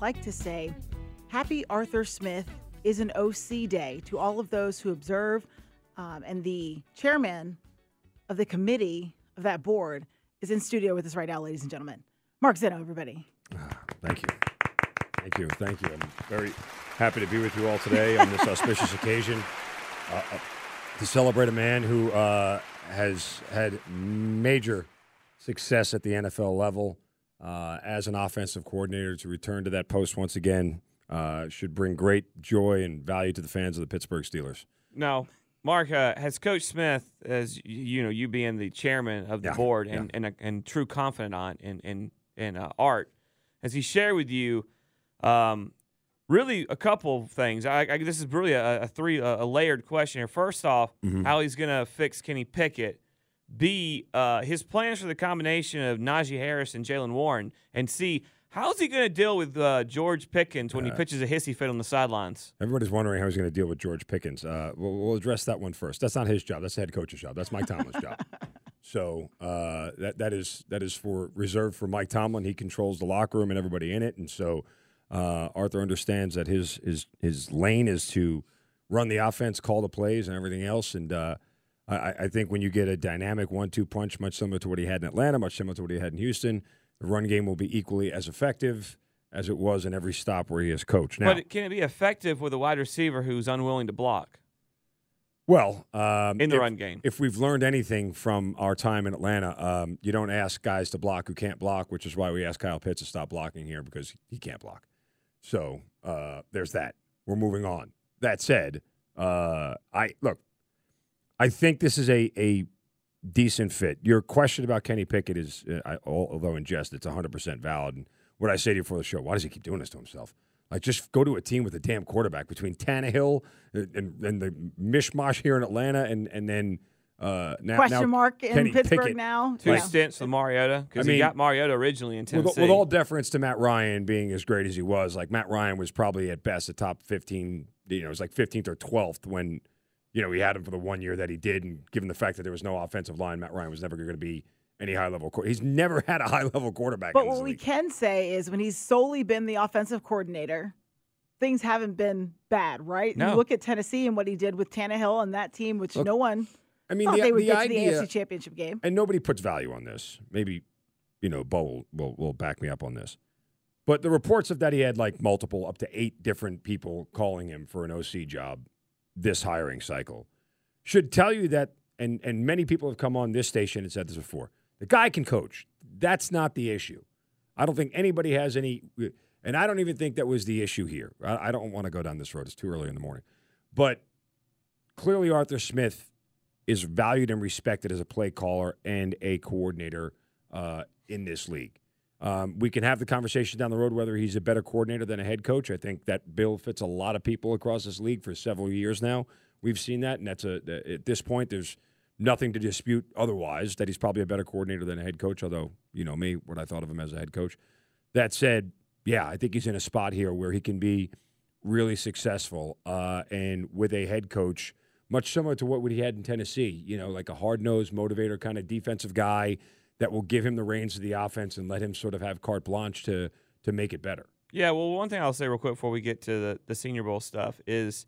Like to say happy Arthur Smith is an OC day to all of those who observe. Um, and the chairman of the committee of that board is in studio with us right now, ladies and gentlemen. Mark Zeno, everybody. Thank you. Thank you. Thank you. I'm very happy to be with you all today on this auspicious occasion uh, uh, to celebrate a man who uh, has had major success at the NFL level uh, as an offensive coordinator. To return to that post once again uh, should bring great joy and value to the fans of the Pittsburgh Steelers. No. Mark, uh, has Coach Smith, as you know, you being the chairman of the Yeah, board yeah. and, and, a, and true confidant in in in uh, art, has he shared with you, um, really a couple of things? I, I, this is really a, a three a, a layered question here. First off, Mm-hmm. how he's going to fix Kenny Pickett. B, uh, his plans for the combination of Najee Harris and Jaylen Warren, and C, how's he going to deal with uh, George Pickens when he pitches a hissy fit on the sidelines? Everybody's wondering how he's going to deal with George Pickens. Uh, we'll, we'll address that one first. That's not his job. That's the head coach's job. That's Mike Tomlin's job. So uh, that that is that is for reserved for Mike Tomlin. He controls the locker room and everybody in it, and so uh, Arthur understands that his his his lane is to run the offense, call the plays, and everything else. And uh, I, I think when you get a dynamic one-two punch, much similar to what he had in Atlanta, much similar to what he had in Houston, the run game will be equally as effective as it was in every stop where he has coached. Now, But can it be effective with a wide receiver who's unwilling to block? Well, um, In the if- run game. If we've learned anything from our time in Atlanta, um, you don't ask guys to block who can't block, which is why we asked Kyle Pitts to stop blocking here because he can't block. So uh, there's that. We're moving on. That said, uh, I look. I think this is a a decent fit. Your question about Kenny Pickett is, uh, I, although in jest, it's 100 percent valid. And what I say to you before the show, why does he keep doing this to himself? Like, just go to a team with a damn quarterback between Tannehill and, and, and the mishmash here in Atlanta, and and then uh, now Question now mark in Kenny Pittsburgh Pickett. now. Two Yeah. stints with Mariota because I he got Mariota originally in With, Tennessee. with all deference to Matt Ryan being as great as he was, like Matt Ryan was probably at best a top 15, you know, it was like 15th or 12th when, you know, he had him for the one year that he did. And given the fact that there was no offensive line, Matt Ryan was never going to be any high level. He's never had a high level quarterback. But what we can say is when he's solely been the offensive coordinator, things haven't been bad, right? No. You look at Tennessee and what he did with Tannehill and that team, which Look, no one I mean, thought the, they would the get idea, to the AFC Championship game. and nobody puts value on this. Maybe, you know, Beau will, will, will back me up on this. But the reports of that he had like multiple, up to eight different people calling him for an OC job this hiring cycle should tell you that, and, and many people have come on this station and said this before the guy can coach. That's not the issue. I don't think anybody has any, and I don't even think that was the issue here. I, I don't want to go down this road. It's too early in the morning. But clearly, Arthur Smith is valued and respected as a play caller and a coordinator uh, in this league. Um, we can have the conversation down the road whether he's a better coordinator than a head coach. I think that bill fits a lot of people across this league for several years now. We've seen that, and that's a at this point there's nothing to dispute otherwise that he's probably a better coordinator than a head coach. Although you know me, what I thought of him as a head coach. That said, yeah, I think he's in a spot here where he can be really successful uh, and with a head coach much similar to what he had in Tennessee. You know, like a hard nosed motivator kind of defensive guy that will give him the reins of the offense and let him sort of have carte blanche to to make it better. Yeah, well, one thing I'll say real quick before we get to the, the Senior Bowl stuff is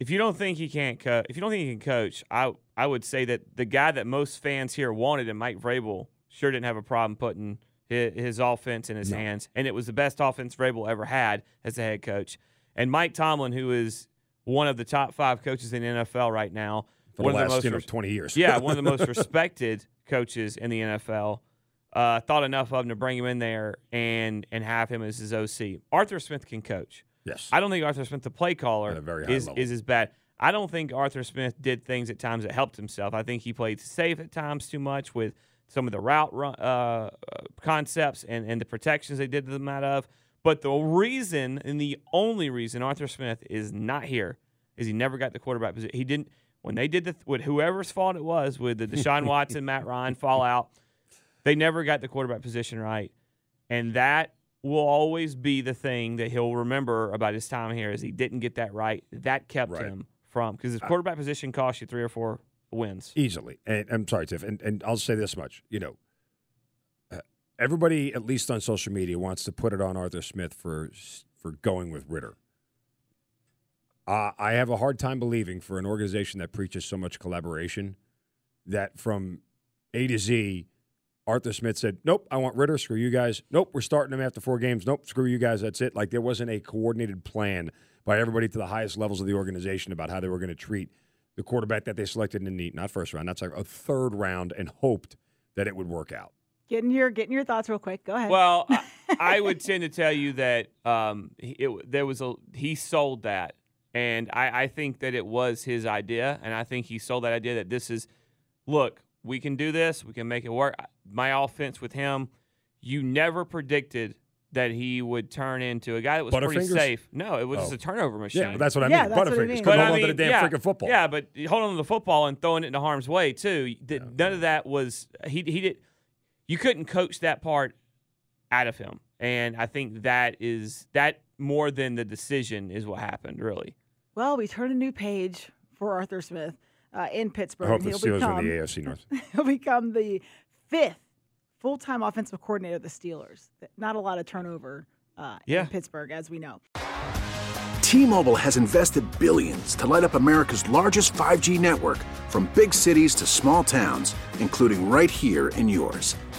if you don't think he can't co- if you don't think he can coach, I I would say that the guy that most fans here wanted, and Mike Vrabel, sure didn't have a problem putting his, his offense in his No. hands, and it was the best offense Vrabel ever had as a head coach. And Mike Tomlin, who is one of the top five coaches in the NFL right now, For one the of last the most you know, 20 years. yeah, one of the most respected coaches in the NFL. Uh, thought enough of him to bring him in there and and have him as his OC. Arthur Smith can coach. Yes. I don't think Arthur Smith, the play caller, is level. is as bad. I don't think Arthur Smith did things at times that helped himself. I think he played safe at times too much with some of the route run, uh, uh, concepts and, and the protections they did them out of. But the reason and the only reason Arthur Smith is not here is he never got the quarterback position. He didn't when they did the with whoever's fault it was with the Deshaun Watson, Matt Ryan fallout. They never got the quarterback position right, and that will always be the thing that he'll remember about his time here is he didn't get that right. That kept Right. him from because his quarterback position cost you three or four wins. Easily. And I'm sorry, Tiff. And, and I'll say this much. You know, uh, everybody, at least on social media, wants to put it on Arthur Smith for for going with Ridder. Uh, I have a hard time believing for an organization that preaches so much collaboration that from A to Z, Arthur Smith said, Nope, I want Ridder. Screw you guys. Nope, we're starting him after four games. Nope, screw you guys. That's it. Like there wasn't a coordinated plan by everybody to the highest levels of the organization about how they were going to treat the quarterback that they selected in the neat, not first round, that's like a third round, and hoped that it would work out. Getting your getting your thoughts real quick. Go ahead. Well, I, I would tend to tell you that um, it, there was a he sold that, and I, I think that it was his idea, and I think he sold that idea that this is, look, we can do this, we can make it work. My offense with him, you never predicted that he would turn into a guy that was pretty safe. No, it was Oh. just a turnover machine. Yeah, that's what I Yeah, mean. that's what I Butterfingers. mean. But hold on to the damn yeah, freaking football. Yeah, but holding on to the football and throwing it into harm's way too. Th- None of that was he. He did. You couldn't coach that part out of him, and I think that is that more than the decision is what happened. Really, well, we turn a new page for Arthur Smith uh, in I Pittsburgh. hope the He'll Steelers become, win the AFC North. he'll become the fifth full-time offensive coordinator of the Steelers. Not a lot of turnover uh, Yeah. in Pittsburgh, as we know. T-Mobile has invested billions to light up America's largest 5G network from big cities to small towns, including right here in yours.